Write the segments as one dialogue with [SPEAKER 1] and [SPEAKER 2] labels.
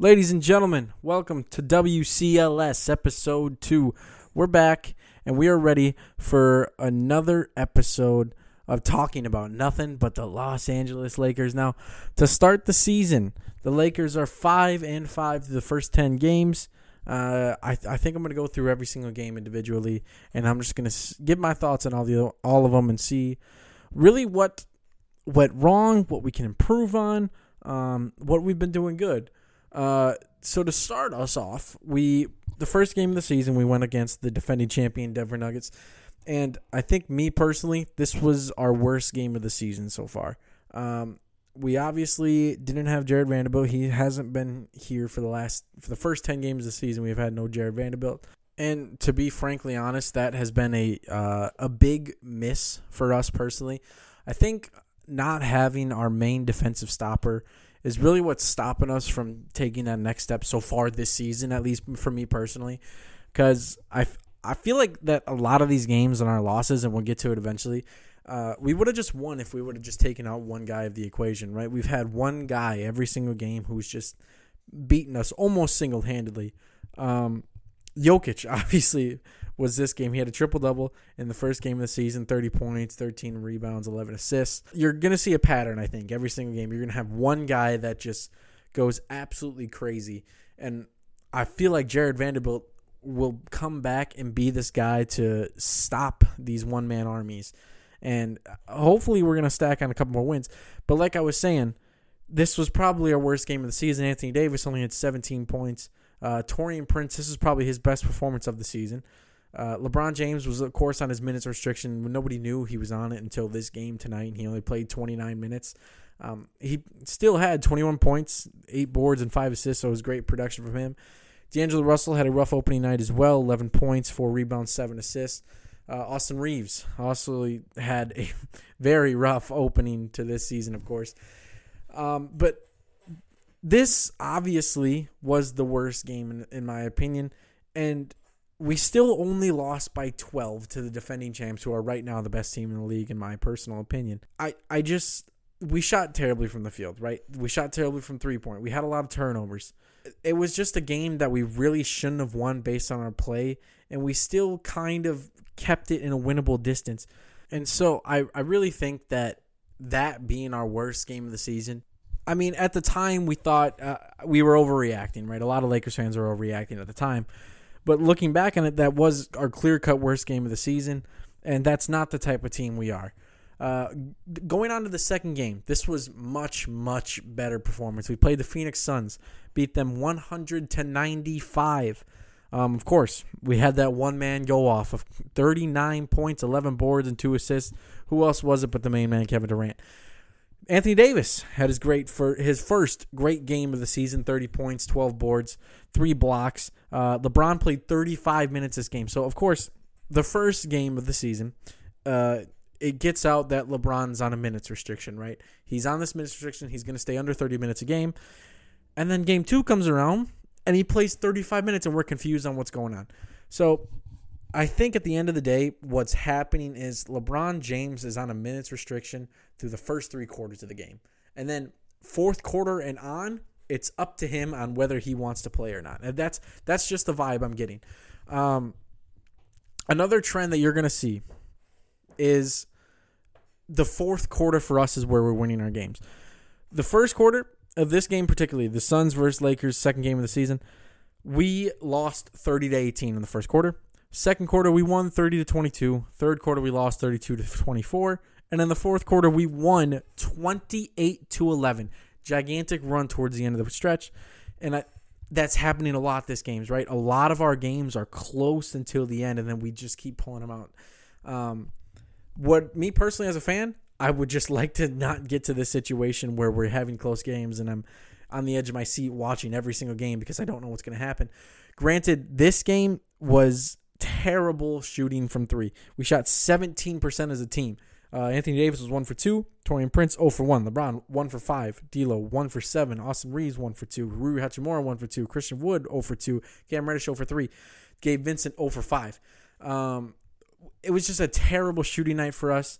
[SPEAKER 1] Ladies and gentlemen, welcome to WCLS episode 2. We're back and we are ready for another episode of talking about nothing but the Los Angeles Lakers. Now, to start the season, the Lakers are 5 and 5 to the first 10 games. Uh, I, I think I'm going to go through every single game individually and I'm just going to give my thoughts on all the all of them and see really what went wrong, what we can improve on, um, what we've been doing good. Uh, so to start us off, we the first game of the season we went against the defending champion Denver Nuggets, and I think me personally, this was our worst game of the season so far. Um, we obviously didn't have Jarred Vanderbilt. He hasn't been here for the last for the first ten games of the season. We've had no Jarred Vanderbilt. And to be frankly honest, that has been a uh, a big miss for us personally. I think not having our main defensive stopper is really what's stopping us from taking that next step so far this season, at least for me personally. Because I, I feel like that a lot of these games and our losses, and we'll get to it eventually, uh, we would have just won if we would have just taken out one guy of the equation, right? We've had one guy every single game who's just beaten us almost single handedly. Um, Jokic, obviously, was this game. He had a triple double in the first game of the season 30 points, 13 rebounds, 11 assists. You're going to see a pattern, I think, every single game. You're going to have one guy that just goes absolutely crazy. And I feel like Jarred Vanderbilt will come back and be this guy to stop these one man armies. And hopefully, we're going to stack on a couple more wins. But like I was saying, this was probably our worst game of the season. Anthony Davis only had 17 points. Uh, Taurean Prince, this is probably his best performance of the season. Uh, LeBron James was, of course, on his minutes restriction. Nobody knew he was on it until this game tonight. He only played 29 minutes. Um, he still had 21 points, eight boards, and five assists, so it was great production from him. D'Angelo Russell had a rough opening night as well 11 points, four rebounds, seven assists. Uh, Austin Reaves also had a very rough opening to this season, of course. Um, but this obviously was the worst game, in, in my opinion. And we still only lost by 12 to the defending champs who are right now the best team in the league in my personal opinion. I I just we shot terribly from the field, right? We shot terribly from three point. We had a lot of turnovers. It was just a game that we really shouldn't have won based on our play, and we still kind of kept it in a winnable distance. And so I, I really think that that being our worst game of the season, I mean, at the time we thought uh, we were overreacting, right? A lot of Lakers fans were overreacting at the time. But looking back on it, that was our clear cut worst game of the season, and that's not the type of team we are. Uh, going on to the second game, this was much much better performance. We played the Phoenix Suns, beat them 100 to 95. Um, of course, we had that one man go off of 39 points, 11 boards, and two assists. Who else was it but the main man, Kevin Durant? Anthony Davis had his great for his first great game of the season, 30 points, 12 boards, three blocks. Uh, LeBron played 35 minutes this game. So of course, the first game of the season, uh, it gets out that LeBron's on a minutes restriction, right? He's on this minutes restriction. He's going to stay under 30 minutes a game. And then game 2 comes around and he plays 35 minutes and we're confused on what's going on. So I think at the end of the day, what's happening is LeBron James is on a minutes restriction through the first three quarters of the game. And then fourth quarter and on, it's up to him on whether he wants to play or not. And that's that's just the vibe I'm getting. Um, another trend that you're going to see is the fourth quarter for us is where we're winning our games. The first quarter of this game, particularly the Suns versus Lakers, second game of the season, we lost 30 to 18 in the first quarter. Second quarter, we won 30 to 22. Third quarter, we lost 32 to 24. And in the fourth quarter, we won 28 to 11. Gigantic run towards the end of the stretch. And I, that's happening a lot this games, right? A lot of our games are close until the end, and then we just keep pulling them out. Um, what me personally as a fan, I would just like to not get to this situation where we're having close games and I'm on the edge of my seat watching every single game because I don't know what's going to happen. Granted, this game was terrible shooting from three. We shot 17% as a team. Uh, Anthony Davis was one for two. Taurean Prince 0 for one. LeBron one for five. D'Lo one for seven. Austin Reaves one for two. Rui Hachimura one for two. Christian Wood 0 for two. Cam Reddish 0 for three. Gabe Vincent 0 for five. Um, it was just a terrible shooting night for us.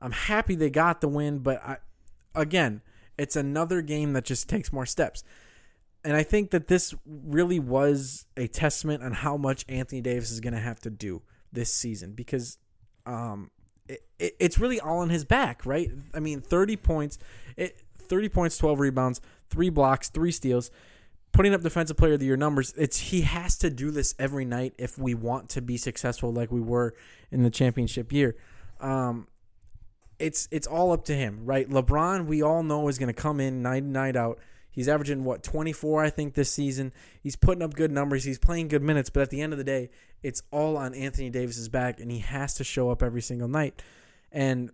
[SPEAKER 1] I'm happy they got the win, but I, again, it's another game that just takes more steps. And I think that this really was a testament on how much Anthony Davis is going to have to do this season because um, it, it, it's really all on his back, right? I mean, 30 points, it, 30 points, 12 rebounds, three blocks, three steals, putting up defensive player of the year numbers. It's he has to do this every night if we want to be successful like we were in the championship year. Um, it's it's all up to him, right? LeBron, we all know is going to come in night in night out. He's averaging what 24, I think, this season. He's putting up good numbers. He's playing good minutes, but at the end of the day, it's all on Anthony Davis's back, and he has to show up every single night. And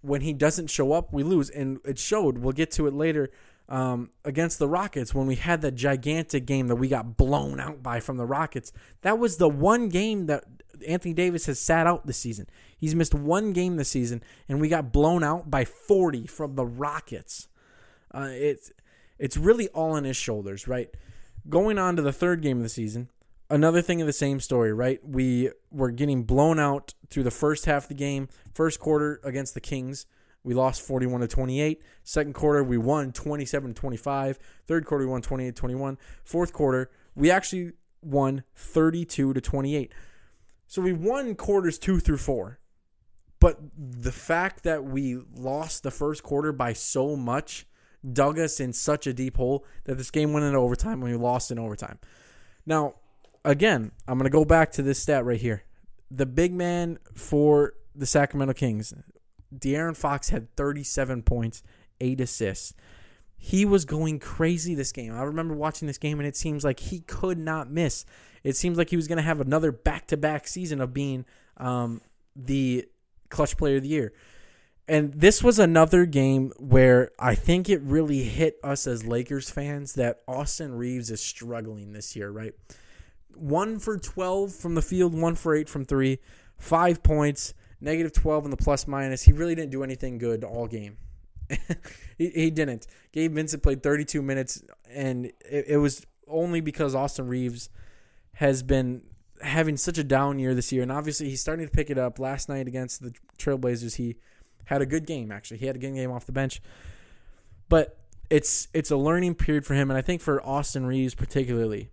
[SPEAKER 1] when he doesn't show up, we lose, and it showed. We'll get to it later um, against the Rockets when we had that gigantic game that we got blown out by from the Rockets. That was the one game that Anthony Davis has sat out this season. He's missed one game this season, and we got blown out by 40 from the Rockets. Uh, it's it's really all on his shoulders, right? Going on to the third game of the season, another thing of the same story, right? We were getting blown out through the first half of the game. First quarter against the Kings, we lost 41 to 28. Second quarter, we won 27 to 25. Third quarter, we won 28 to 21. Fourth quarter, we actually won 32 to 28. So we won quarters two through four. But the fact that we lost the first quarter by so much dug us in such a deep hole that this game went into overtime and we lost in overtime. Now, again, I'm going to go back to this stat right here. The big man for the Sacramento Kings, De'Aaron Fox had 37 points, 8 assists. He was going crazy this game. I remember watching this game and it seems like he could not miss. It seems like he was going to have another back to back season of being um, the clutch player of the year. And this was another game where I think it really hit us as Lakers fans that Austin Reaves is struggling this year, right? One for 12 from the field, one for eight from three, five points, negative 12 in the plus minus. He really didn't do anything good all game. he, he didn't. Gabe Vincent played 32 minutes, and it, it was only because Austin Reaves has been having such a down year this year, and obviously he's starting to pick it up. Last night against the Trailblazers, he had a good game. Actually, he had a good game off the bench, but it's it's a learning period for him, and I think for Austin Reaves particularly,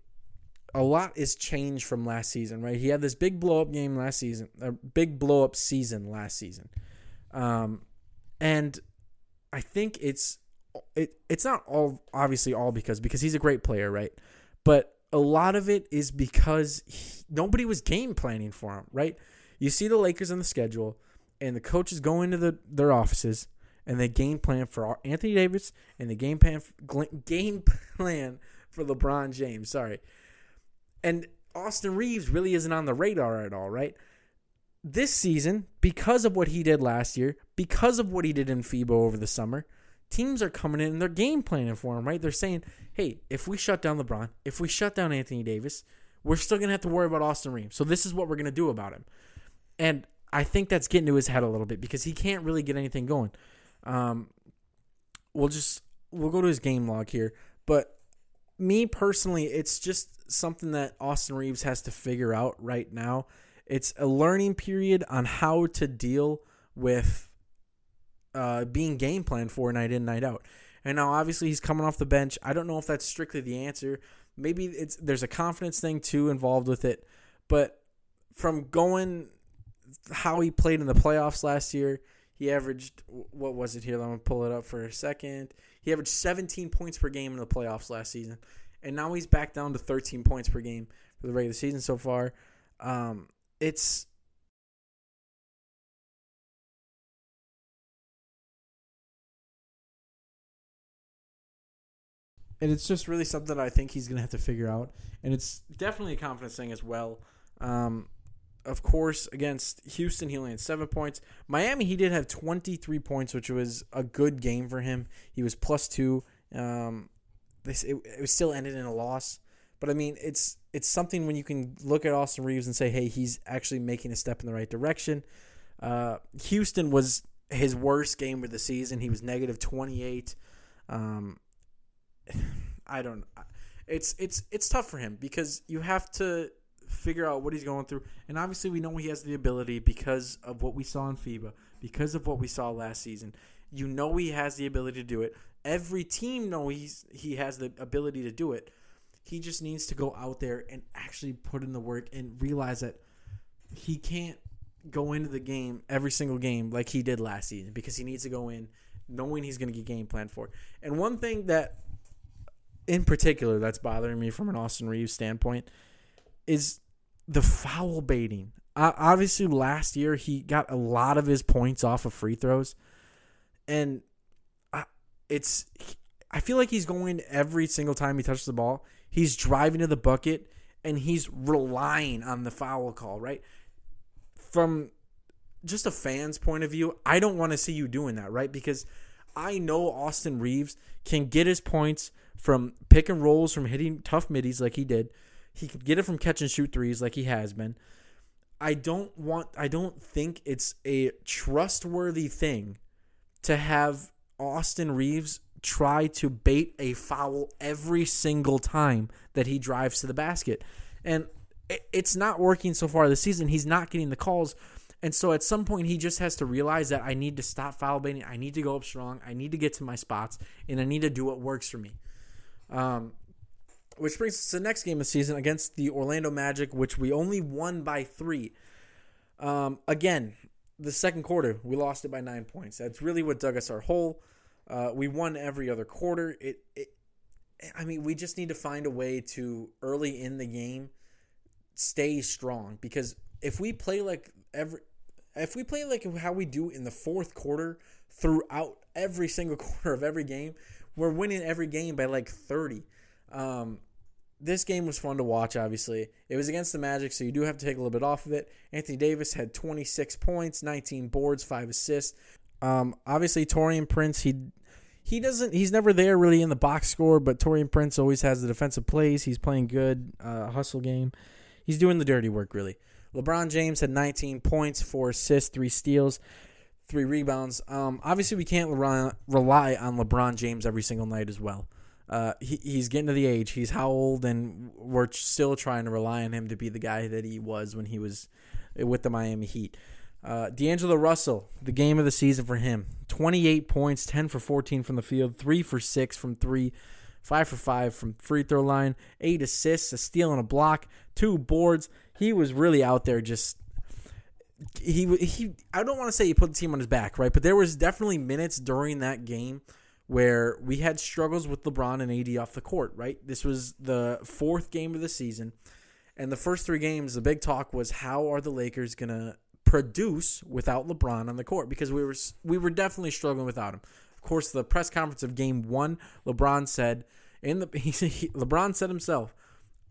[SPEAKER 1] a lot is changed from last season. Right, he had this big blow up game last season, a big blow up season last season, um, and I think it's it it's not all obviously all because because he's a great player, right? But a lot of it is because he, nobody was game planning for him, right? You see the Lakers on the schedule, and the coaches go into the, their offices and they game plan for Anthony Davis and the game plan game plan for LeBron James. Sorry, and Austin Reaves really isn't on the radar at all, right? This season, because of what he did last year, because of what he did in FIBA over the summer, teams are coming in and they're game planning for him, right? They're saying, hey, if we shut down LeBron, if we shut down Anthony Davis, we're still going to have to worry about Austin Reaves. So this is what we're going to do about him. And I think that's getting to his head a little bit because he can't really get anything going. Um, we'll just we'll go to his game log here, but me personally, it's just something that Austin Reaves has to figure out right now. It's a learning period on how to deal with uh, being game planned for night in, night out. And now, obviously, he's coming off the bench. I don't know if that's strictly the answer. Maybe it's there's a confidence thing too involved with it. But from going how he played in the playoffs last year, he averaged what was it here? Let me pull it up for a second. He averaged 17 points per game in the playoffs last season, and now he's back down to 13 points per game for the regular season so far. Um, it's and it's just really something I think he's gonna have to figure out, and it's definitely a confidence thing as well. Um, of course, against Houston, he only had seven points. Miami, he did have 23 points, which was a good game for him. He was plus two. Um, this it, it still ended in a loss, but I mean, it's it's something when you can look at Austin Reaves and say, hey, he's actually making a step in the right direction. Uh, Houston was his worst game of the season. He was negative 28. Um, I don't. It's it's it's tough for him because you have to figure out what he's going through, and obviously we know he has the ability because of what we saw in FIBA, because of what we saw last season. You know he has the ability to do it. every team know he's he has the ability to do it. He just needs to go out there and actually put in the work and realize that he can't go into the game every single game like he did last season because he needs to go in knowing he's going to get game plan for. And one thing that in particular that's bothering me from an Austin Reaves standpoint is the foul baiting. Uh, obviously, last year he got a lot of his points off of free throws, and I, it's I feel like he's going every single time he touches the ball. He's driving to the bucket and he's relying on the foul call. Right from just a fan's point of view, I don't want to see you doing that. Right because I know Austin Reaves can get his points from pick and rolls, from hitting tough middies like he did. He could get it from catch and shoot threes like he has been. I don't want I don't think it's a trustworthy thing to have Austin Reaves try to bait a foul every single time that he drives to the basket. And it's not working so far this season. He's not getting the calls. And so at some point, he just has to realize that I need to stop foul baiting. I need to go up strong. I need to get to my spots, and I need to do what works for me. Um, which brings us to the next game of the season against the Orlando Magic, which we only won by three. Um, again, the second quarter, we lost it by nine points. That's really what dug us our hole. Uh, we won every other quarter. It, it, I mean, we just need to find a way to early in the game stay strong because if we play like every, if we play like how we do in the fourth quarter throughout every single quarter of every game, we're winning every game by like thirty. Um, this game was fun to watch, obviously. It was against the Magic, so you do have to take a little bit off of it. Anthony Davis had 26 points, 19 boards, 5 assists. Um, obviously, Taurean Prince, he he doesn't he's never there really in the box score, but Taurean Prince always has the defensive plays. He's playing good uh, hustle game. He's doing the dirty work really. LeBron James had 19 points, 4 assists, 3 steals, 3 rebounds. Um, obviously, we can't rely, rely on LeBron James every single night as well. Uh, he, he's getting to the age. He's how old, and we're still trying to rely on him to be the guy that he was when he was with the Miami Heat. Uh, D'Angelo Russell, the game of the season for him 28 points, 10 for 14 from the field, 3 for 6 from 3, 5 for 5 from free throw line, 8 assists, a steal and a block, 2 boards. He was really out there just. He, he I don't want to say he put the team on his back, right? But there was definitely minutes during that game where we had struggles with LeBron and AD off the court, right? This was the fourth game of the season. And the first three games, the big talk was how are the Lakers going to produce without LeBron on the court? Because we were we were definitely struggling without him. Of course, the press conference of game 1, LeBron said in the he, LeBron said himself,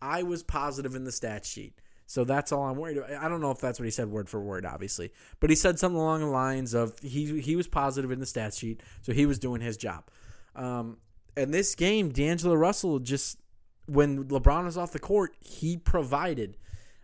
[SPEAKER 1] "I was positive in the stat sheet." So that's all I'm worried about. I don't know if that's what he said word for word, obviously, but he said something along the lines of he he was positive in the stat sheet, so he was doing his job. Um, and this game, D'Angelo Russell just when LeBron was off the court, he provided,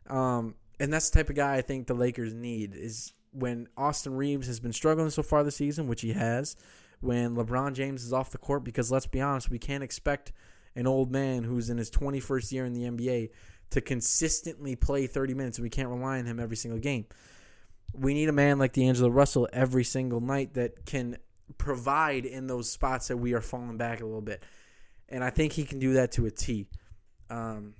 [SPEAKER 1] um, and that's the type of guy I think the Lakers need is when Austin Reaves has been struggling so far this season, which he has. When LeBron James is off the court, because let's be honest, we can't expect an old man who's in his 21st year in the NBA to consistently play 30 minutes. We can't rely on him every single game. We need a man like D'Angelo Russell every single night that can provide in those spots that we are falling back a little bit. And I think he can do that to a T. Um,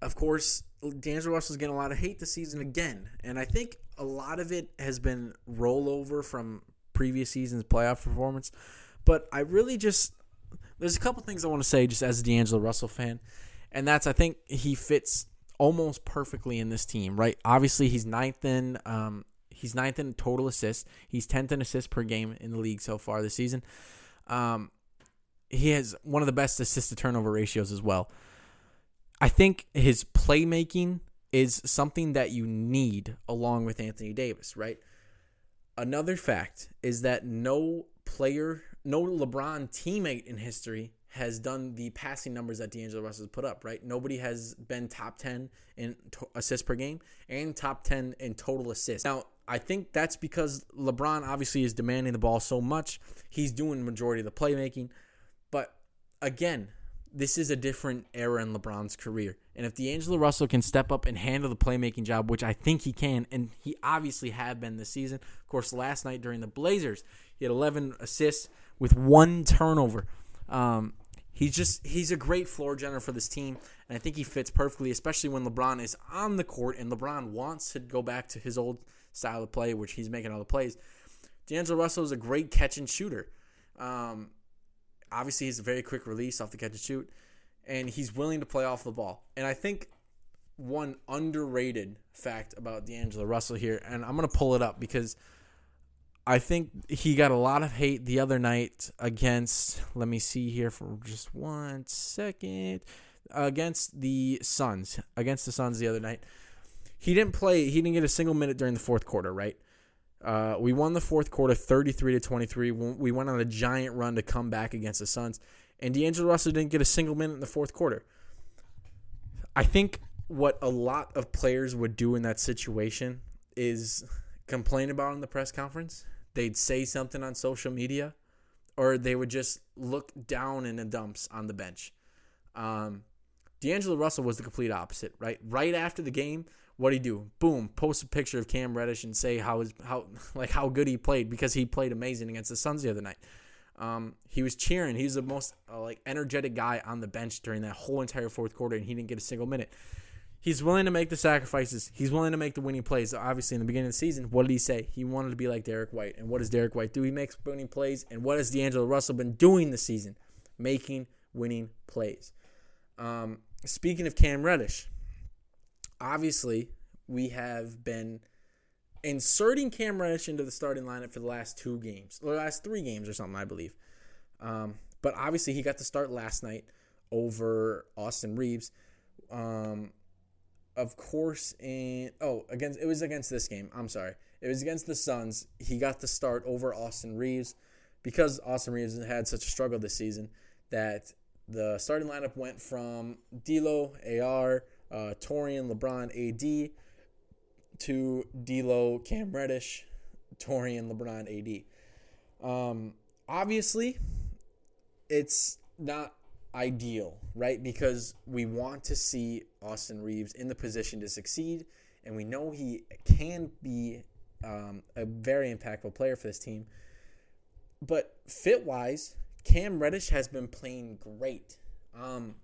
[SPEAKER 1] of course, D'Angelo Russell's getting a lot of hate this season again. And I think a lot of it has been rollover from previous season's playoff performance. But I really just, there's a couple things I want to say just as a D'Angelo Russell fan and that's I think he fits almost perfectly in this team, right? Obviously, he's ninth in um, he's ninth in total assists. He's tenth in assists per game in the league so far this season. Um, he has one of the best assist to turnover ratios as well. I think his playmaking is something that you need along with Anthony Davis, right? Another fact is that no player, no LeBron teammate in history has done the passing numbers that D'Angelo Russell has put up, right? Nobody has been top 10 in to- assists per game and top 10 in total assists. Now, I think that's because LeBron obviously is demanding the ball so much. He's doing majority of the playmaking. But again, this is a different era in LeBron's career. And if D'Angelo Russell can step up and handle the playmaking job, which I think he can, and he obviously had been this season. Of course, last night during the Blazers, he had 11 assists, with one turnover. Um, he's just he's a great floor general for this team, and I think he fits perfectly, especially when LeBron is on the court and LeBron wants to go back to his old style of play, which he's making all the plays. D'Angelo Russell is a great catch and shooter. Um, obviously, he's a very quick release off the catch and shoot, and he's willing to play off the ball. And I think one underrated fact about D'Angelo Russell here, and I'm to pull it up because I think he got a lot of hate the other night against, let me see here for just one second, against the Suns. Against the Suns the other night. He didn't play, he didn't get a single minute during the fourth quarter, right? Uh, we won the fourth quarter 33 to 23. We went on a giant run to come back against the Suns. And D'Angelo Russell didn't get a single minute in the fourth quarter. I think what a lot of players would do in that situation is complain about in the press conference. They'd say something on social media, or they would just look down in the dumps on the bench. Um, D'Angelo Russell was the complete opposite, right? Right after the game, what do he do? Boom, post a picture of Cam Reddish and say how his how like how good he played because he played amazing against the Suns the other night. Um, he was cheering. He was the most uh, like energetic guy on the bench during that whole entire fourth quarter, and he didn't get a single minute he's willing to make the sacrifices. He's willing to make the winning plays. Obviously, in the beginning of the season, what did he say? He wanted to be like Derrick White. And what does Derrick White do? He makes winning plays. And what has D'Angelo Russell been doing this season? Making winning plays. Um, speaking of Cam Reddish, obviously, we have been inserting Cam Reddish into the starting lineup for the last two games, or the last three games or something, I believe. Um, but obviously, he got to start last night over Austin Reaves. Um, of course, in oh against it was against this game. I'm sorry, it was against the Suns. He got the start over Austin Reaves because Austin Reaves had such a struggle this season that the starting lineup went from D'Lo, AR, uh, Taurean, LeBron, AD to D'Lo, Cam Reddish, Taurean, LeBron, AD. Um, obviously, it's not ideal, right? Because we want to see Austin Reaves in the position to succeed, and we know he can be um, a very impactful player for this team. But fit wise, Cam Reddish has been playing great. Um,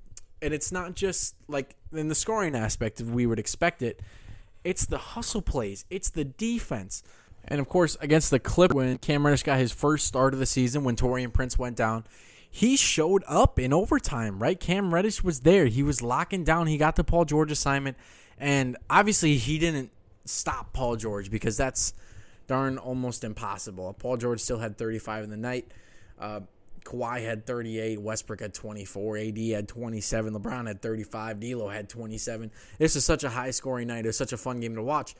[SPEAKER 1] and it's not just like in the scoring aspect, we would expect it, it's the hustle plays, it's the defense. And of course, against the Clip, when Cam Reddish got his first start of the season, when Taurean Prince went down, he showed up in overtime, right? Cam Reddish was there. He was locking down. He got the Paul George assignment. And obviously, he didn't stop Paul George because that's darn almost impossible. Paul George still had 35 in the night. Uh, Kawhi had 38. Westbrook had 24. AD had 27. LeBron had 35. D'Lo had 27. This is such a high scoring night. It was such a fun game to watch.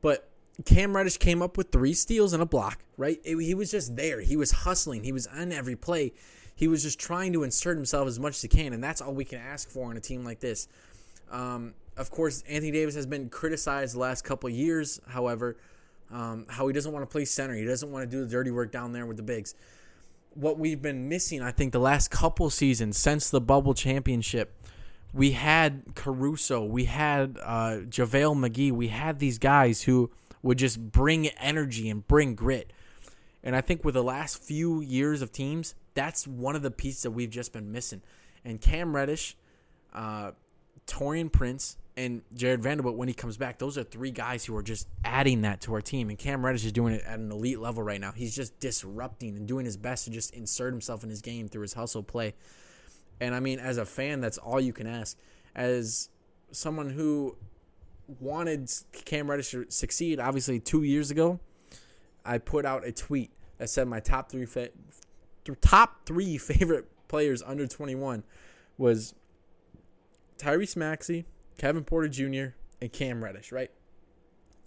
[SPEAKER 1] But Cam Reddish came up with three steals and a block, right? It, he was just there. He was hustling. He was on every play. He was just trying to insert himself as much as he can, and that's all we can ask for in a team like this. Um, of course, Anthony Davis has been criticized the last couple years, however, um, how he doesn't want to play center. He doesn't want to do the dirty work down there with the bigs. What we've been missing, I think, the last couple seasons since the bubble championship, we had Caruso, we had uh, JaVale McGee, we had these guys who would just bring energy and bring grit. And I think with the last few years of teams, that's one of the pieces that we've just been missing. And Cam Reddish, uh, Taurean Prince, and Jarred Vanderbilt when he comes back, those are three guys who are just adding that to our team. And Cam Reddish is doing it at an elite level right now. He's just disrupting and doing his best to just insert himself in his game through his hustle play. And I mean, as a fan, that's all you can ask. As someone who wanted Cam Reddish to succeed, obviously two years ago, I put out a tweet that said my top three fa- top three favorite players under 21 was Tyrese Maxey, Kevin Porter Jr., and Cam Reddish, right?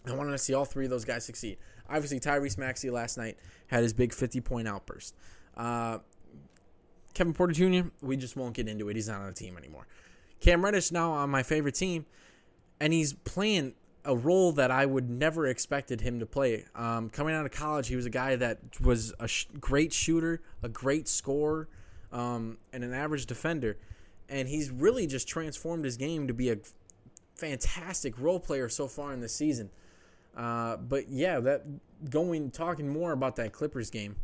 [SPEAKER 1] I wanted to see all three of those guys succeed. Obviously, Tyrese Maxey last night had his big 50 point outburst. Uh, Kevin Porter Jr., we just won't get into it. He's not on the team anymore. Cam Reddish now on my favorite team, and he's playing a role that I would never expected him to play. Um, coming out of college, he was a guy that was a sh- great shooter, a great scorer, um, and an average defender. And he's really just transformed his game to be a fantastic role player so far in the season. Uh, but yeah, that going talking more about that Clippers game.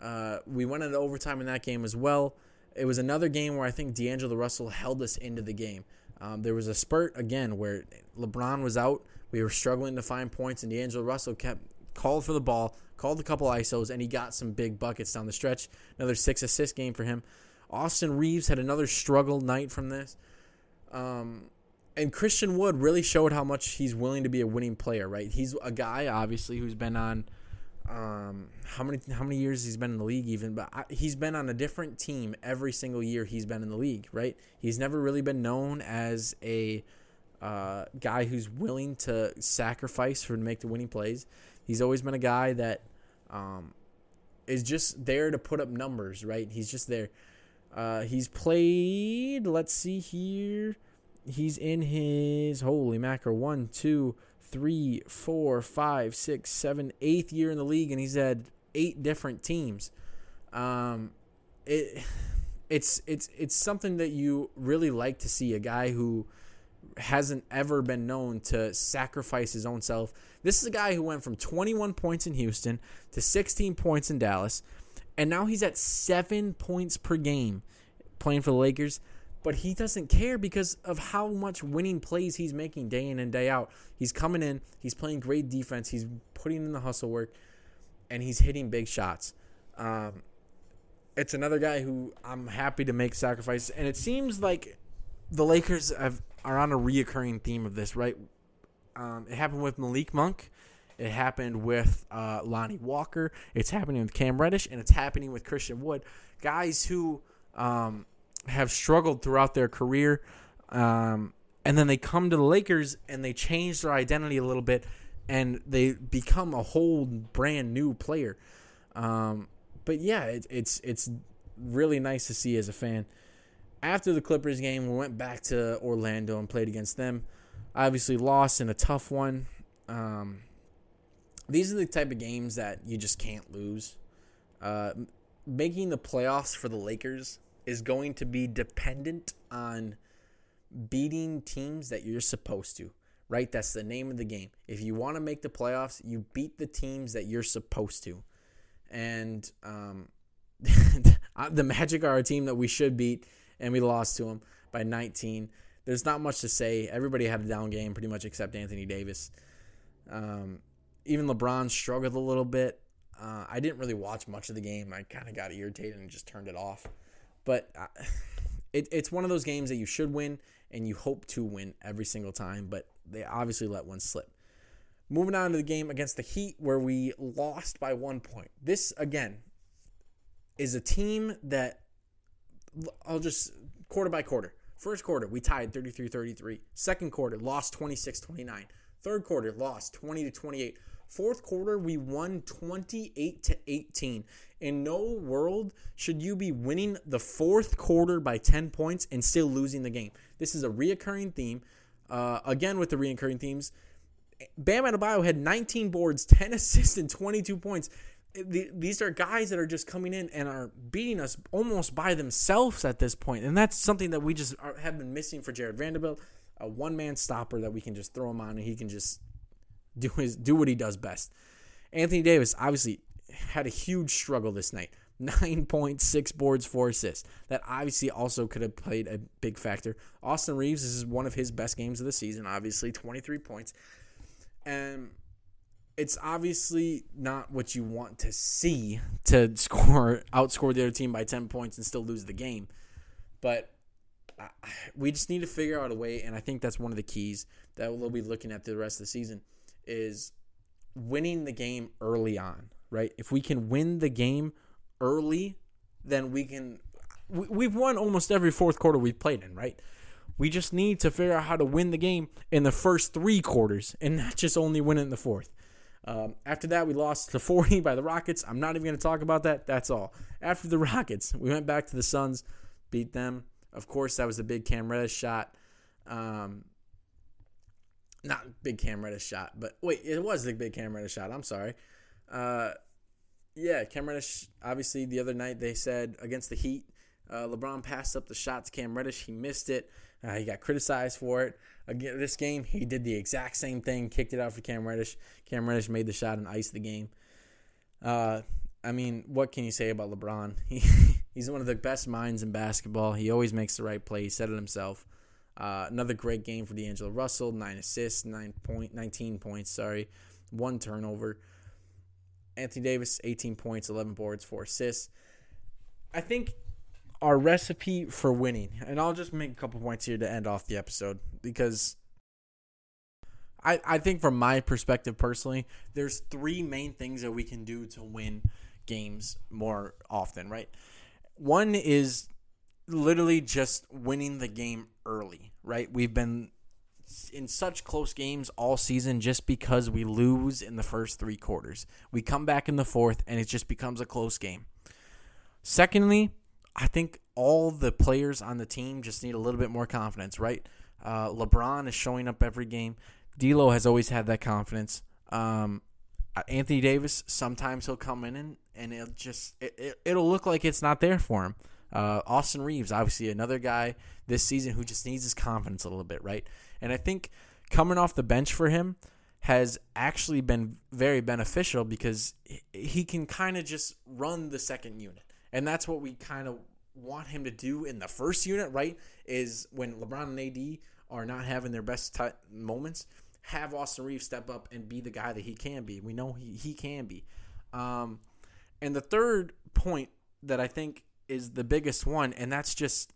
[SPEAKER 1] Uh, we went into overtime in that game as well. It was another game where I think D'Angelo Russell held us into the game. Um, there was a spurt again where LeBron was out. We were struggling to find points, and D'Angelo Russell kept called for the ball, called a couple ISOs, and he got some big buckets down the stretch. Another six assist game for him. Austin Reaves had another struggle night from this. Um, and Christian Wood really showed how much he's willing to be a winning player, right? He's a guy, obviously, who's been on um, how many how many years he's been in the league, even, but I, he's been on a different team every single year he's been in the league, right? He's never really been known as a uh, guy who's willing to sacrifice for to make the winning plays. He's always been a guy that um, is just there to put up numbers, right? He's just there. Uh, he's played. Let's see here. He's in his holy macro one, two, three, four, five, six, seven, eighth year in the league, and he's had eight different teams. Um, it it's it's it's something that you really like to see a guy who hasn't ever been known to sacrifice his own self. This is a guy who went from 21 points in Houston to 16 points in Dallas, and now he's at seven points per game playing for the Lakers but he doesn't care because of how much winning plays he's making day in and day out. He's coming in, he's playing great defense, he's putting in the hustle work, and he's hitting big shots. Um, it's another guy who I'm happy to make sacrifices, and it seems like the Lakers have, are on a reoccurring theme of this, right? Um, it happened with Malik Monk. It happened with uh, Lonnie Walker. It's happening with Cam Reddish, and it's happening with Christian Wood. Guys who um, have struggled throughout their career. Um, and then they come to the Lakers and they change their identity a little bit and they become a whole brand new player. Um, but yeah, it, it's it's really nice to see as a fan. After the Clippers game, we went back to Orlando and played against them. Obviously, lost in a tough one. Um, these are the type of games that you just can't lose. Uh, making the playoffs for the Lakers is going to be dependent on beating teams that you're supposed to, right? That's the name of the game. If you want to make the playoffs, you beat the teams that you're supposed to. And um, the Magic are a team that we should beat, and we lost to them by 19. There's not much to say. Everybody had a down game, pretty much except Anthony Davis. Um, even LeBron struggled a little bit. Uh, I didn't really watch much of the game. I kind of got irritated and just turned it off. But uh, it, it's one of those games that you should win and you hope to win every single time, but they obviously let one slip. Moving on to the game against the Heat, where we lost by one point. This, again, is a team that I'll just quarter by quarter. First quarter, we tied 33 33. Second quarter, lost 26 29. Third quarter, lost 20 to 28. Fourth quarter, we won 28 to 18. In no world should you be winning the fourth quarter by 10 points and still losing the game. This is a reoccurring theme. Uh, again, with the reoccurring themes, Bam Adebayo had 19 boards, 10 assists, and 22 points. These are guys that are just coming in and are beating us almost by themselves at this point, and that's something that we just are, have been missing for Jarred Vanderbilt. A one-man stopper that we can just throw him on and he can just do his do what he does best. Anthony Davis obviously had a huge struggle this night. 9.6 boards, 4 assists. That obviously also could have played a big factor. Austin Reaves, this is one of his best games of the season, obviously, 23 points. And it's obviously not what you want to see to score, outscore the other team by 10 points and still lose the game. But we just need to figure out a way, and I think that's one of the keys that we'll be looking at the rest of the season is winning the game early on, right? If we can win the game early, then we can. We've won almost every fourth quarter we've played in, right? We just need to figure out how to win the game in the first three quarters and not just only win it in the fourth. Um, after that, we lost to 40 by the Rockets. I'm not even going to talk about that. That's all. After the Rockets, we went back to the Suns, beat them. Of course, that was a big Cam Reddish shot. Um, not big Cam Reddish shot, but wait, it was the big Cam Reddish shot. I'm sorry. Uh, yeah, Cam Reddish. Obviously, the other night they said against the Heat, uh, LeBron passed up the shot to Cam Reddish. He missed it. Uh, he got criticized for it. Again, this game, he did the exact same thing, kicked it out for Cam Reddish. Cam Reddish made the shot and iced the game. Uh, I mean, what can you say about LeBron? He, he's one of the best minds in basketball. He always makes the right play. He said it himself. Uh, another great game for D'Angelo Russell. Nine assists, nine point, 19 points. Sorry, one turnover. Anthony Davis, 18 points, 11 boards, four assists. I think our recipe for winning, and I'll just make a couple points here to end off the episode because I, I think from my perspective personally, there's three main things that we can do to win games more often, right? One is literally just winning the game early, right? We've been in such close games all season just because we lose in the first three quarters. We come back in the fourth and it just becomes a close game. Secondly, I think all the players on the team just need a little bit more confidence, right? Uh, LeBron is showing up every game. D'Lo has always had that confidence. Um, Anthony Davis, sometimes he'll come in and, and it'll just it, it, will look like it's not there for him. Uh, Austin Reaves, obviously another guy this season who just needs his confidence a little bit, right? And I think coming off the bench for him has actually been very beneficial because he can kind of just run the second unit. And that's what we kind of want him to do in the first unit, right? Is when LeBron and AD are not having their best t- moments, have Austin Reaves step up and be the guy that he can be. We know he, he can be. Um, and the third point that I think is the biggest one, and that's just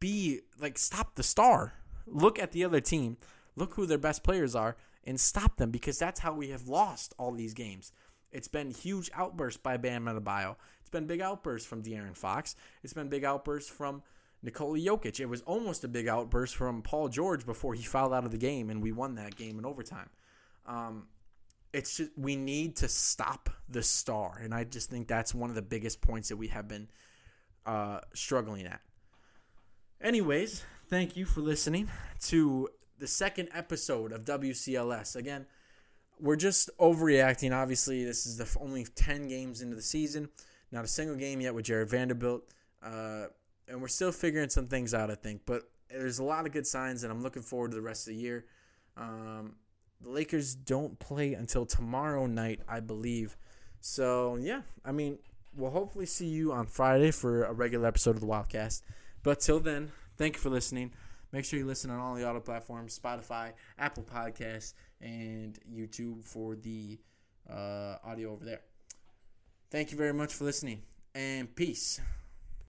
[SPEAKER 1] be like stop the star. Look at the other team. Look who their best players are and stop them because that's how we have lost all these games. It's been huge outbursts by Bam Adebayo. It's been big outbursts from De'Aaron Fox. It's been big outbursts from Nikola Jokic. It was almost a big outburst from Paul George before he fouled out of the game, and we won that game in overtime. Um, it's just we need to stop the star, and I just think that's one of the biggest points that we have been uh, struggling at. Anyways, thank you for listening to the second episode of WCLS. Again, we're just overreacting. Obviously, this is the only ten games into the season, not a single game yet with Jarred Vanderbilt. Uh, and we're still figuring some things out, I think. But there's a lot of good signs, and I'm looking forward to the rest of the year. Um, the Lakers don't play until tomorrow night, I believe. So yeah, I mean, we'll hopefully see you on Friday for a regular episode of the Wildcast. But till then, thank you for listening. Make sure you listen on all the auto platforms: Spotify, Apple Podcasts, and YouTube for the uh, audio over there. Thank you very much for listening, and peace.